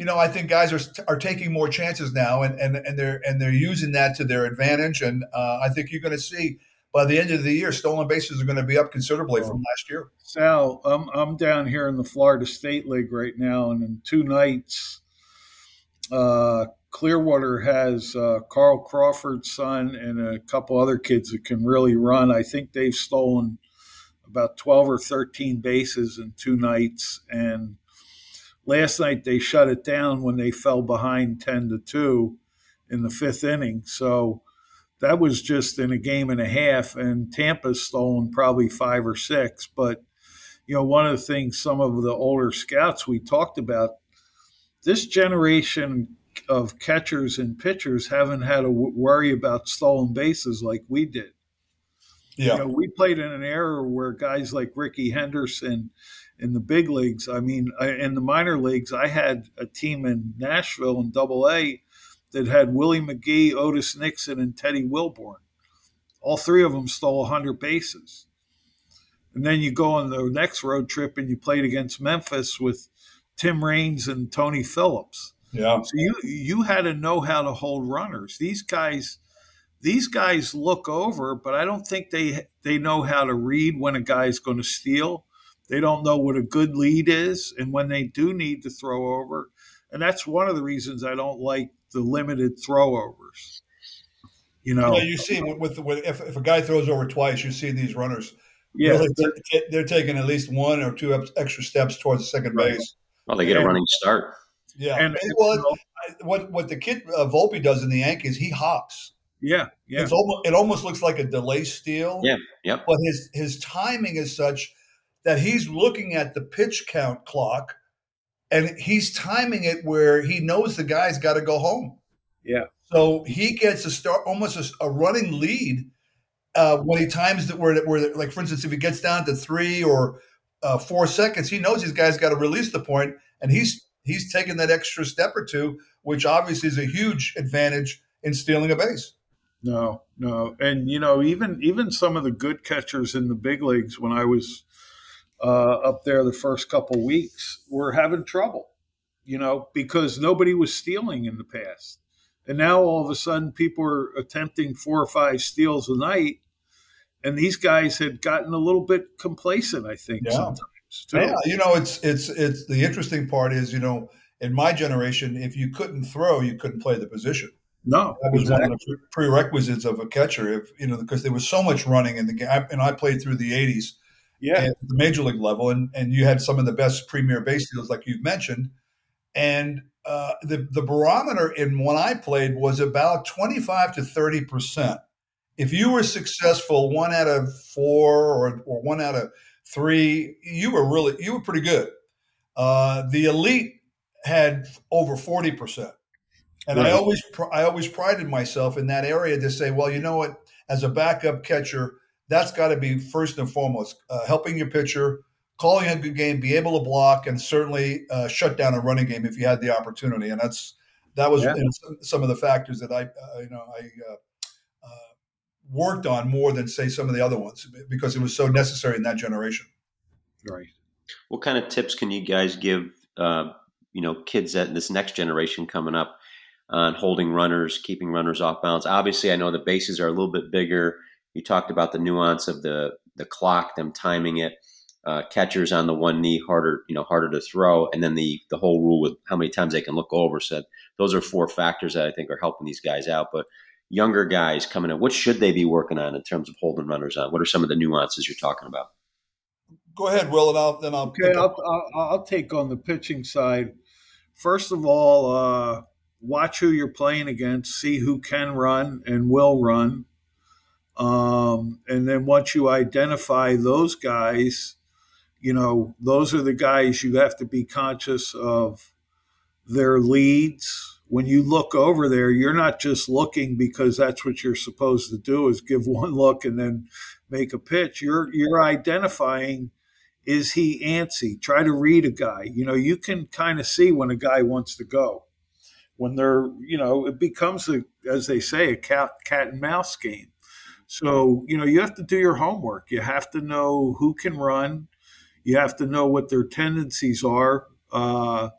you know, I think guys are are taking more chances now, and and and they're and they're using that to their advantage. And uh, I think you're going to see by the end of the year, stolen bases are going to be up considerably from last year. Sal, I'm I'm down here in the Florida State League right now, and in two nights, uh, Clearwater has uh, Carl Crawford's son and a couple other kids that can really run. I think they've stolen about 12 or 13 bases in two nights, and Last night they shut it down when they fell behind 10 to 2 in the fifth inning. So that was just in a game and a half, and Tampa's stolen probably five or six. But, you know, one of the things some of the older scouts we talked about, this generation of catchers and pitchers haven't had to worry about stolen bases like we did. Yeah. You know, we played in an era where guys like Rickey Henderson in the big leagues. I mean, in the minor leagues, I had a team in Nashville in Double A that had Willie McGee, Otis Nixon, and Teddy Wilborn. All three of them stole 100 bases. And then you go on the next road trip and you played against Memphis with Tim Raines and Tony Phillips. Yeah. So you you had to know how to hold runners. These guys these guys look over, but I don't think they they know how to read when a guy's going to steal they don't know what a good lead is and when they do need to throw over. And that's one of the reasons I don't like the limited throwovers. You know, you see with, with if, if a guy throws over twice, you see these runners. Yeah, really, they're, they're, taking at least one or two extra steps towards the second right. base. Well, they get and, a running start. Yeah, and, well, what what the kid uh, Volpe does in the Yankees, he hops. Yeah, yeah. It's almost it almost looks like a delay steal. Yeah, yep. But his his timing is such that he's looking at the pitch count clock and he's timing it where he knows the guy's got to go home. Yeah. So he gets a start almost a, a running lead uh, when he times it where, where like for instance if he gets down to three or uh, four seconds, he knows these guys got to release the point, and he's he's taking that extra step or two, which obviously is a huge advantage in stealing a base. No, no, and you know even even some of the good catchers in the big leagues when I was uh, up there the first couple weeks were having trouble, you know, because nobody was stealing in the past, and now all of a sudden people are attempting four or five steals a night, and these guys had gotten a little bit complacent. I think Yeah. sometimes. Too. Yeah, you know, it's it's it's the interesting part is you know in my generation, if you couldn't throw, you couldn't play the position. No, That was exactly. one of the prerequisites of a catcher. If you know, because there was so much running in the game, and I played through the '80s yeah, at the major league level, and and you had some of the best premier base steals, like you've mentioned, and uh, the the barometer in when I played was about twenty five to thirty percent. If you were successful, one out of four or or one out of three, you were really you were pretty good. Uh, the elite had over forty percent. And I always, I always prided myself in that area to say, well, you know what? As a backup catcher, that's got to be first and foremost uh, helping your pitcher, calling a good game, be able to block, and certainly uh, shut down a running game if you had the opportunity. And that's that was Yeah. some, some of the factors that I, uh, you know, I uh, uh, worked on more than say some of the other ones because it was so necessary in that generation. right. What kind of tips can you guys give, uh, you know, kids that this next generation coming up on holding runners, keeping runners off balance? Obviously, I know the bases are a little bit bigger. You talked about the nuance of the the clock, them timing it. Uh, catchers on the one knee harder, you know, harder to throw, and then the the whole rule with how many times they can look over. So those are four factors that I think are helping these guys out. But younger guys coming in, what should they be working on in terms of holding runners on? What are some of the nuances you're talking about? Go ahead, Will, and I'll then I'll. Okay, I'll, I'll, I'll take on the pitching side. First of all, uh, watch who you're playing against, see who can run and will run. Um, and then once you identify those guys, you know, those are the guys you have to be conscious of their leads. When you look over there, you're not just looking because that's what you're supposed to do is give (laughs) one look and then make a pitch. You're you're identifying is he antsy? Try to read a guy. You know, you can kind of see when a guy wants to go. When they're, you know, it becomes a, as they say, a cat cat and mouse game. So, you know, you have to do your homework. You have to know who can run. You have to know what their tendencies are. Uh,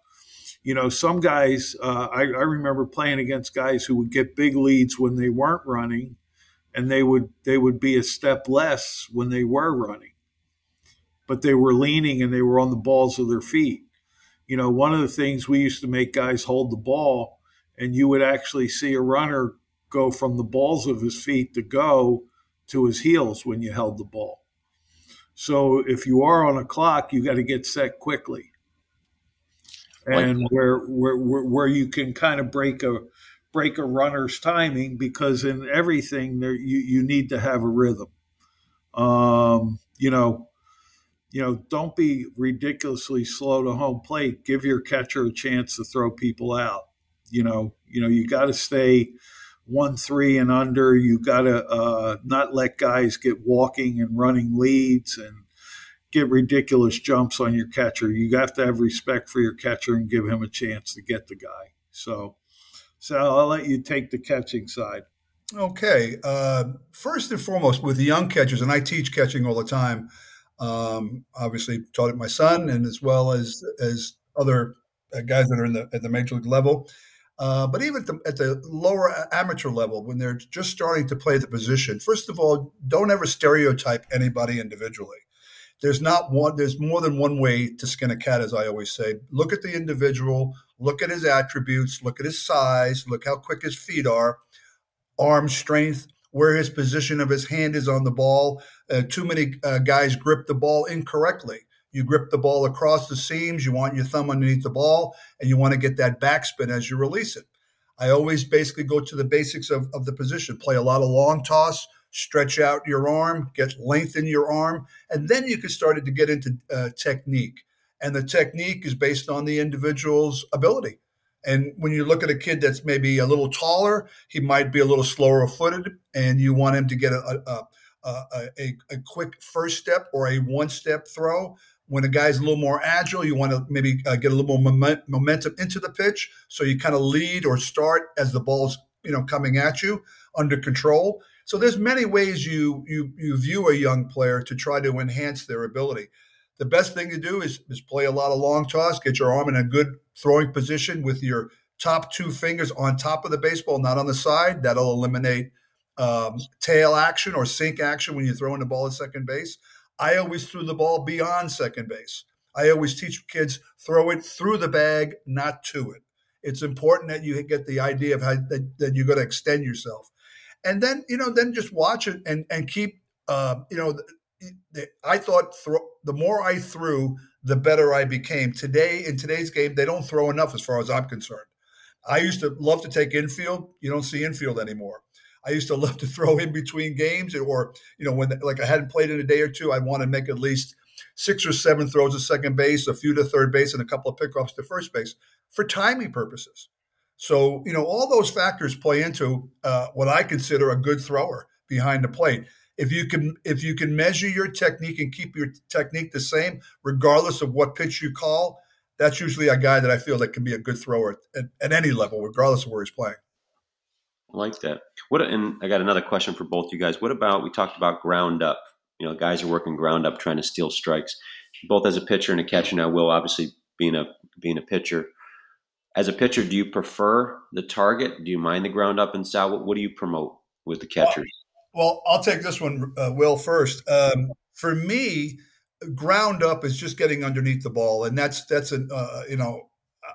you know, some guys, uh, I, I remember playing against guys who would get big leads when they weren't running, and they would they would be a step less when they were running but they were leaning and they were on the balls of their feet. You know, one of the things we used to make guys hold the ball, and you would actually see a runner go from the balls of his feet to go to his heels when you held the ball. So if you are on a clock, you got to get set quickly. And where, where where where you can kind of break a break a runner's timing because in everything there you, you need to have a rhythm. Um, you know, you know, don't be ridiculously slow to home plate. Give your catcher a chance to throw people out. You know, you know, you got to stay one three and under. You got to uh, not let guys get walking and running leads and get ridiculous jumps on your catcher. You have to have respect for your catcher and give him a chance to get the guy. So, so I'll let you take the catching side. Okay. Uh, first and foremost, with the young catchers, and I teach catching all the time. Um, obviously, taught it my son, and as well as as other uh, guys that are in the at the major league level. Uh, but even at the, at the lower amateur level, when they're just starting to play the position, first of all, don't ever stereotype anybody individually. There's not one. There's more than one way to skin a cat, as I always say. Look at the individual. Look at his attributes. Look at his size. Look how quick his feet are, arm strength, where his position of his hand is on the ball. Uh, too many uh, guys grip the ball incorrectly. You grip the ball across the seams. You want your thumb underneath the ball, and you want to get that backspin as you release it. I always basically go to the basics of, of the position, play a lot of long toss, stretch out your arm, get length in your arm, and then you can start to get into uh, technique. And the technique is based on the individual's ability. And when you look at a kid that's maybe a little taller, he might be a little slower footed, and you want him to get a, a, a, a, a quick first step or a one step throw. When a guy's a little more agile, you want to maybe uh, get a little more moment, momentum into the pitch, so you kind of lead or start as the ball's you know coming at you under control. So there's many ways you you you view a young player to try to enhance their ability the best thing to do is, is play a lot of long toss, get your arm in a good throwing position with your top two fingers on top of the baseball, not on the side. That'll eliminate um, tail action or sink action when you're throwing the ball at second base. I always threw the ball beyond second base. I always teach kids throw it through the bag, not to it. It's important that you get the idea of how that, that you're going to extend yourself, and then you know, then just watch it and and keep uh, you know I thought throw, the more I threw, the better I became. Today, in today's game, they don't throw enough as far as I'm concerned. I used to love to take infield. You don't see infield anymore. I used to (laughs) love to throw in between games, or you know, when like I hadn't played in a day or two, I want to make at least six or seven throws to second base, a few to third base, and a couple of pickoffs to first base for timing purposes. So you know, all those factors play into uh, what I consider a good thrower behind the plate if you can if you can measure your technique and keep your technique the same regardless of what pitch you call that's usually a guy that i feel that can be a good thrower at, at any level regardless of where he's playing like that. What and i got another question for both you guys. What about we talked about ground up. You know guys are working ground up trying to steal strikes. Both as a pitcher and a catcher now will obviously being a being a pitcher. As a pitcher do you prefer the target? Do you mind the ground up and style? What, what do you promote with the catchers? Well, I'll take this one, uh, Will, first. Um, for me, ground up is just getting underneath the ball, and that's that's an uh, you know,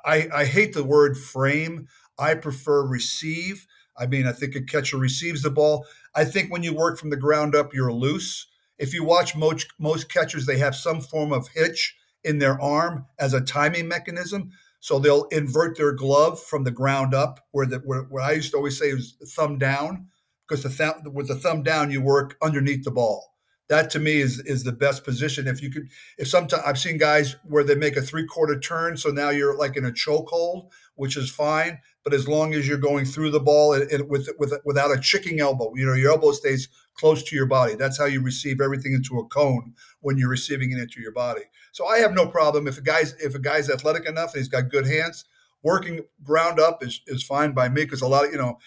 I I hate the word frame. I prefer receive. I mean, I think a catcher receives the ball. I think when you work from the ground up, you're loose. If you watch most most catchers, they have some form of hitch in their arm as a timing mechanism. So they'll invert their glove from the ground up, where the where, where I used to always say is thumb down because the th- with the thumb down you work underneath the ball. That to me is is the best position. If you could, if sometimes I've seen guys where they make a three quarter turn, so now you're like in a chokehold, which is fine. But as long as you're going through the ball it, it, with with without a chicking elbow, you know your elbow stays close to your body. That's how you receive everything into a cone when you're receiving it into your body. So I have no problem if a guy's if a guy's athletic enough and he's got good hands, working ground up is is fine by me because a lot of you know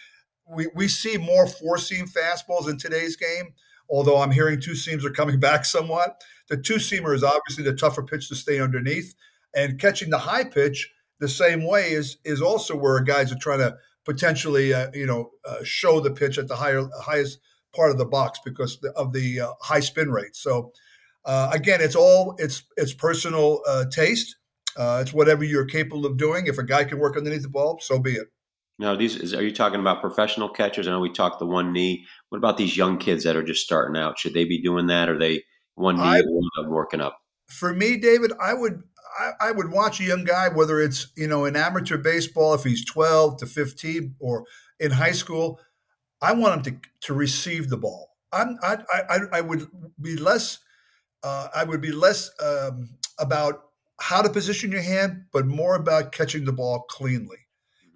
we, we see more four seam fastballs in today's game, although I'm hearing two seams are coming (laughs) back somewhat. The two seamer is obviously the tougher pitch to stay underneath, and catching the high pitch the same way is is also where guys are trying to potentially uh, you know uh, show the pitch at the higher highest part of the box because of the uh, high spin rate. So uh, again, it's all it's it's personal uh, taste. Uh, it's whatever you're capable of doing. If a guy can work underneath the ball, so be it. Now, these is, are you talking about professional catchers? I know we talked the one knee. What about these young kids that are just starting out? Should they be doing that? Or are they one knee I, one working up? For me, David, I would I, I, would watch a young guy, whether it's you know in amateur baseball, if he's twelve to fifteen, or in high school. I want him to to receive the ball. I'm, I I I would be less. Uh, I would be less um, about how to position your hand, but more about catching the ball cleanly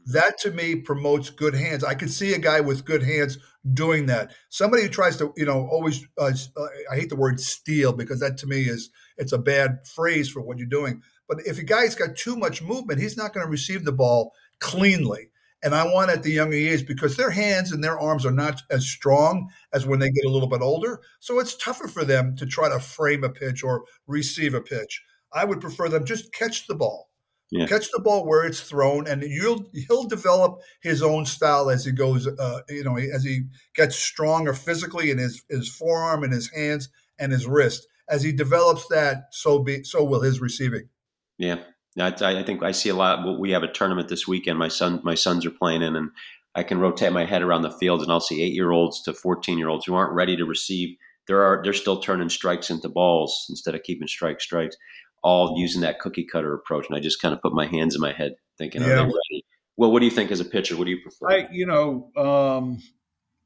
that to me promotes good hands. I can see a guy with good hands doing that. Somebody who tries to, you know, always, uh, uh, I hate the word steal because that to me is, it's a bad phrase for what you're doing. But if a guy's got too much movement, he's not going to receive the ball cleanly. And I want at the younger years because their hands and their arms are not as strong as when they get a little bit older. So it's tougher for them to try to frame a pitch or receive a pitch. I would prefer them just catch the ball yeah. Catch the ball where it's thrown, and you'll he'll develop his own style as he goes. Uh, you know, as he gets stronger physically in his his forearm and his hands and his wrist. As he develops that, so be so will his receiving. Yeah, I, I think I see a lot. We have a tournament this weekend. My son, my sons are playing in, and I can rotate my head around the field, and I'll see eight year olds to fourteen year olds who aren't ready to receive. There are they're still turning strikes into balls instead of keeping strike strikes all using that cookie cutter approach. And I just kind of put my hands in my head thinking, yeah. are they ready? Well, what do you think as a pitcher? What do you prefer? I, you know, um,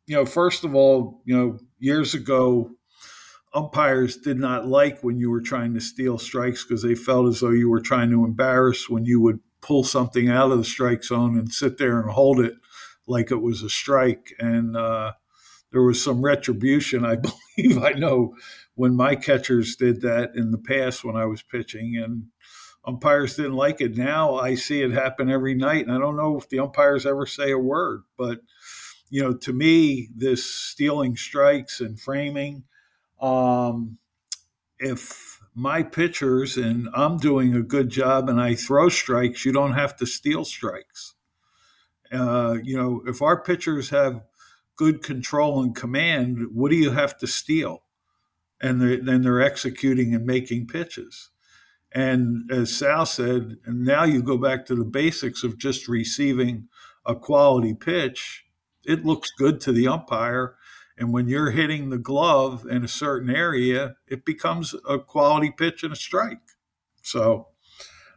you know, first of all, you know, years ago, umpires did not like when you were trying to steal strikes because they felt as though you were trying to embarrass when you would pull something out of the strike zone and sit there and hold it like it was a strike. And uh, there was some retribution, I (laughs) believe. I know when my catchers did that in the past when I was pitching, and umpires didn't like it. Now I see it happen every night, and I don't know if the umpires ever say a word, but you know, to me, this stealing strikes and framing, um, if my pitchers and I'm doing a good job and I throw strikes, you don't have to steal strikes. Uh, you know, if our pitchers have good control and command, what do you have to steal? And they're, then they're executing and making pitches. And as Sal said, and now you go back to the basics of just receiving a quality pitch. It looks good to the umpire. And when you're hitting the glove in a certain area, it becomes a quality pitch and a strike. So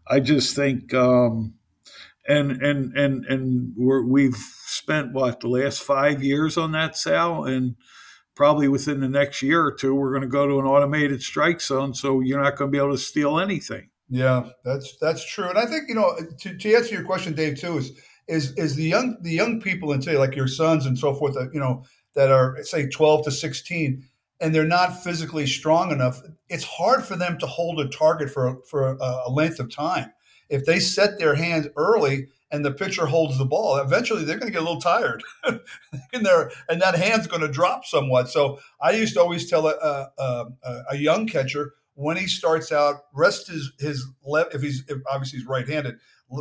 I just think, um, and and and and we have spent what the last five years on that, Sal, and probably within the next year or two, we're going to go to an automated strike zone, so you're not going to be able to steal anything. Yeah, that's that's true, and I think you know to, to answer your question, Dave, too is is is the young the young people and say like your sons and so forth, that, you know, that are say 12 to 16 and they're not physically strong enough, it's hard for them to hold a target for for a, a length of time. If they set their hands early, and the pitcher holds the ball, eventually they're going to get a little tired, (laughs) and they and that hand's going to drop somewhat. So I used to always tell a, a, a young catcher when he starts out, rest his his left if he's if obviously he's right-handed,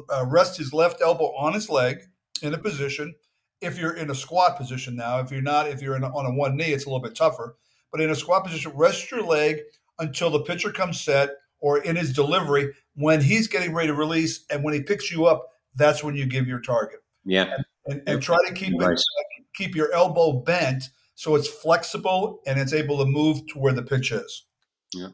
uh, rest his left elbow on his leg in a position. If you're in a squat position now, if you're not, if you're in, on a one knee, it's a little bit tougher. But in a squat position, rest your leg until the pitcher comes set or in his delivery when he's getting ready to release and when he picks you up that's when you give your target. Yeah. And, and try to keep it, keep your elbow bent so it's flexible and it's able to move to where the pitch is. Yeah.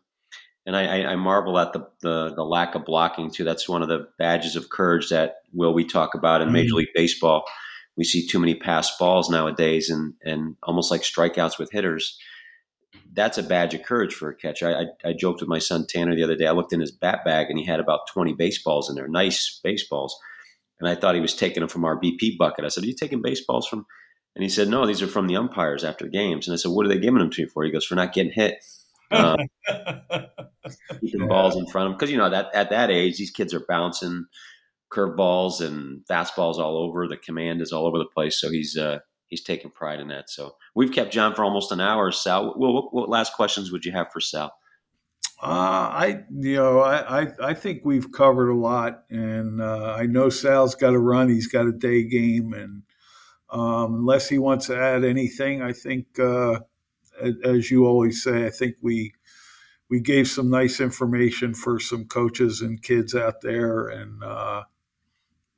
And I, I marvel at the, the, the lack of blocking too. That's one of the badges of courage that will we talk about in mm-hmm. Major League Baseball. We see too many pass balls nowadays, and and almost like strikeouts with hitters. That's a badge of courage for a catcher. I, I, I joked with my son Tanner the other day. I looked in his bat bag, and he had about twenty baseballs in there, nice baseballs and I thought he was taking them from our BP bucket. I said, "Are you taking baseballs from?" And he said, "No, these are from the umpires after games." And I said, "What are they giving them to you for?" He goes, "For not getting hit." Um, (laughs) keeping yeah. balls in front of them because you know that at that age, these kids are bouncing curveballs and fastballs all over. The command is all over the place, so he's uh, he's taking pride in that. So we've kept John for almost an hour. Sal, well, what, what last questions would you have for Sal? Uh, I you know I, I, I think we've covered a lot, and uh, I know Sal's got to run. He's got a day game, and um, unless he wants to add anything, I think uh, as you always say, I think we we gave some nice information for some coaches and kids out there, and uh,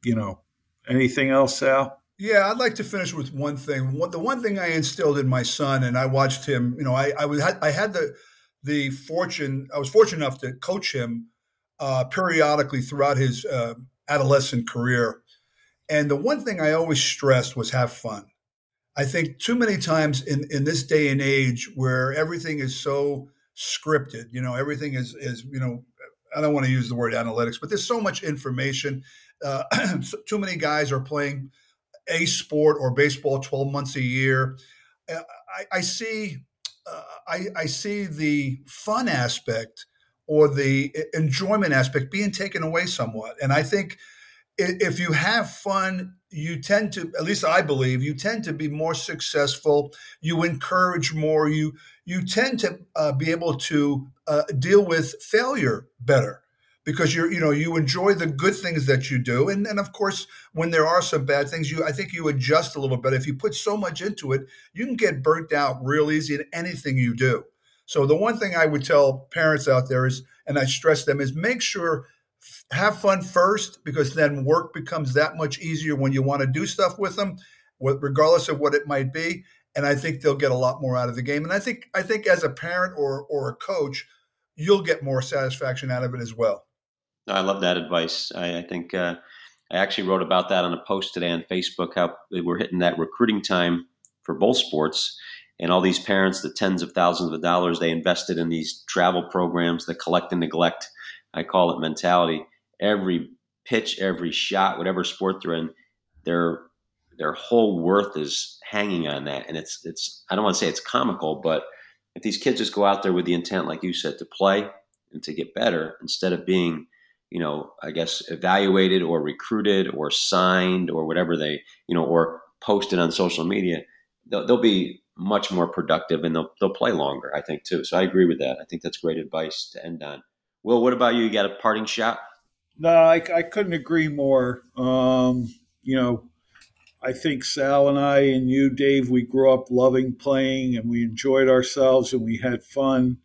you know anything else, Sal. Yeah, I'd like to finish with one thing. The one thing I instilled in my son, and I watched him. You know, I I was I had the the fortune, I was fortunate enough to coach him uh, periodically throughout his uh, adolescent career. And the one thing I always stressed was have fun. I think too many times in, in this day and age where everything is so scripted, you know, everything is, is, you know, I don't want to use the word analytics, but there's so much information. Uh, (clears throat) too many guys are playing a sport or baseball 12 months a year. Uh, I, I see I, I see the fun aspect or the enjoyment aspect being taken away somewhat. And I think if you have fun, you tend to, at least I believe, you tend to be more successful. You encourage more. You you tend to uh, be able to uh, deal with failure better because you're you know you enjoy the good things that you do. And then of course when there are some bad things you i think you adjust a little bit. If you put so much into it you can get burnt out real easy in anything you do. So the one thing i would tell parents out there is and i stress them is make sure have fun first because then work becomes that much easier when you want to do stuff with them regardless of what it might be. And i think they'll get a lot more out of the game. And i think i think as a parent or or a coach you'll get more satisfaction out of it as well I love that advice. I, I think uh, I actually wrote about that on a post today on Facebook. How we're hitting that recruiting time for both sports, and all these parents, the tens of thousands of dollars they invested in these travel programs, the collect and neglect, I call it mentality. Every pitch, every shot, whatever sport they're in, their their whole worth is hanging on that, and it's it's I don't want to say it's comical, but if these kids just go out there with the intent, like you said, to play and to get better instead of being you know, I guess evaluated or recruited or signed or whatever they, you know, or posted on social media, they'll, they'll be much more productive and they'll, they'll play longer, I think, too. So I agree with that. I think that's great advice to end on. Will, what about you? You got a parting shot? No, I, I couldn't agree more. Um, you know, I think Sal and I and you, Dave, we grew up loving playing and we enjoyed ourselves and we had fun.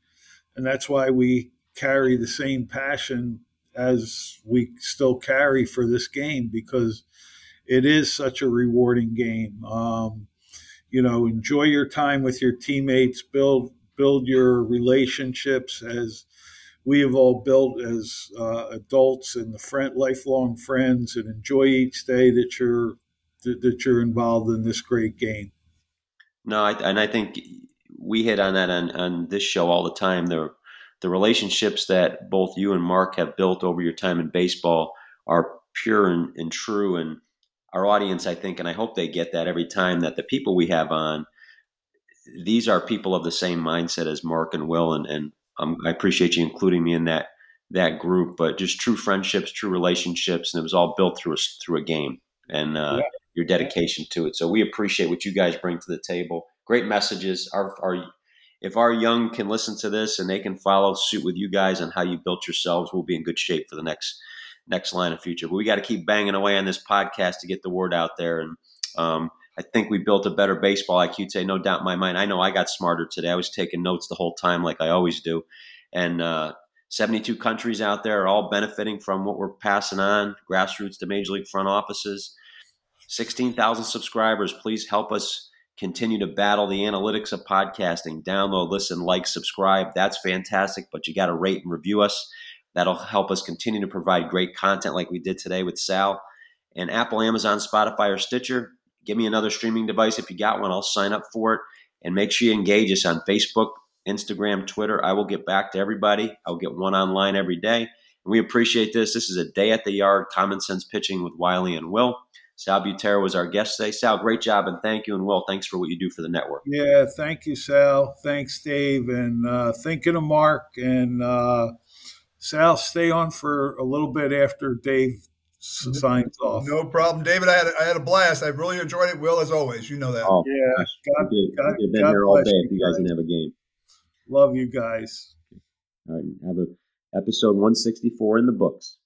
And that's why we carry the same passion as we still carry for this game because it is such a rewarding game. Um, you know, enjoy your time with your teammates, build build your relationships as we have all built as uh, adults and the friend, lifelong friends, and enjoy each day that you're that you're involved in this great game. No, I, and I think we hit on that on, on this show all the time. There the relationships that both you and Mark have built over your time in baseball are pure and, and true. And our audience, I think, and I hope they get that every time that the people we have on, these are people of the same mindset as Mark and Will. And, and um, I appreciate you including me in that that group. But just true friendships, true relationships, and it was all built through a, through a game and uh, yeah. your dedication to it. So we appreciate what you guys bring to the table. Great messages. Our, our if our young can listen to this and they can follow suit with you guys on how you built yourselves, we'll be in good shape for the next next line of future. But we got to keep banging away on this podcast to get the word out there. And um, I think we built a better baseball IQ today, no doubt in my mind. I know I got smarter today. I was taking notes the whole time, like I always do. And uh, 72 countries out there are all benefiting from what we're passing on, grassroots to major league front offices. 16,000 subscribers. Please help us continue to battle the analytics of podcasting. Download, listen, like, subscribe. That's fantastic, but you got to rate and review us. That'll help us continue to provide great content like we did today with Sal. And Apple, Amazon, Spotify, or Stitcher, give me another streaming device if you got one. I'll sign up for it. And make sure you engage us on Facebook, Instagram, Twitter. I will get back to everybody. I'll get one online every day. And we appreciate this. This is a day at the yard, common sense pitching with Wiley and Will. Sal Butera was our guest today. Sal, great job and thank you. And Will, thanks for what you do for the network. Yeah, thank you, Sal. Thanks, Dave. And uh, thinking of Mark. And uh, Sal, stay on for a little bit after Dave signs off. No problem, David. I had a, I had a blast. I really enjoyed it. Will, as always, you know that. Oh, yeah, gosh. God, we did. God, been God here all day if you guys didn't have a game. Love you guys. All right, have a episode 164 in the books.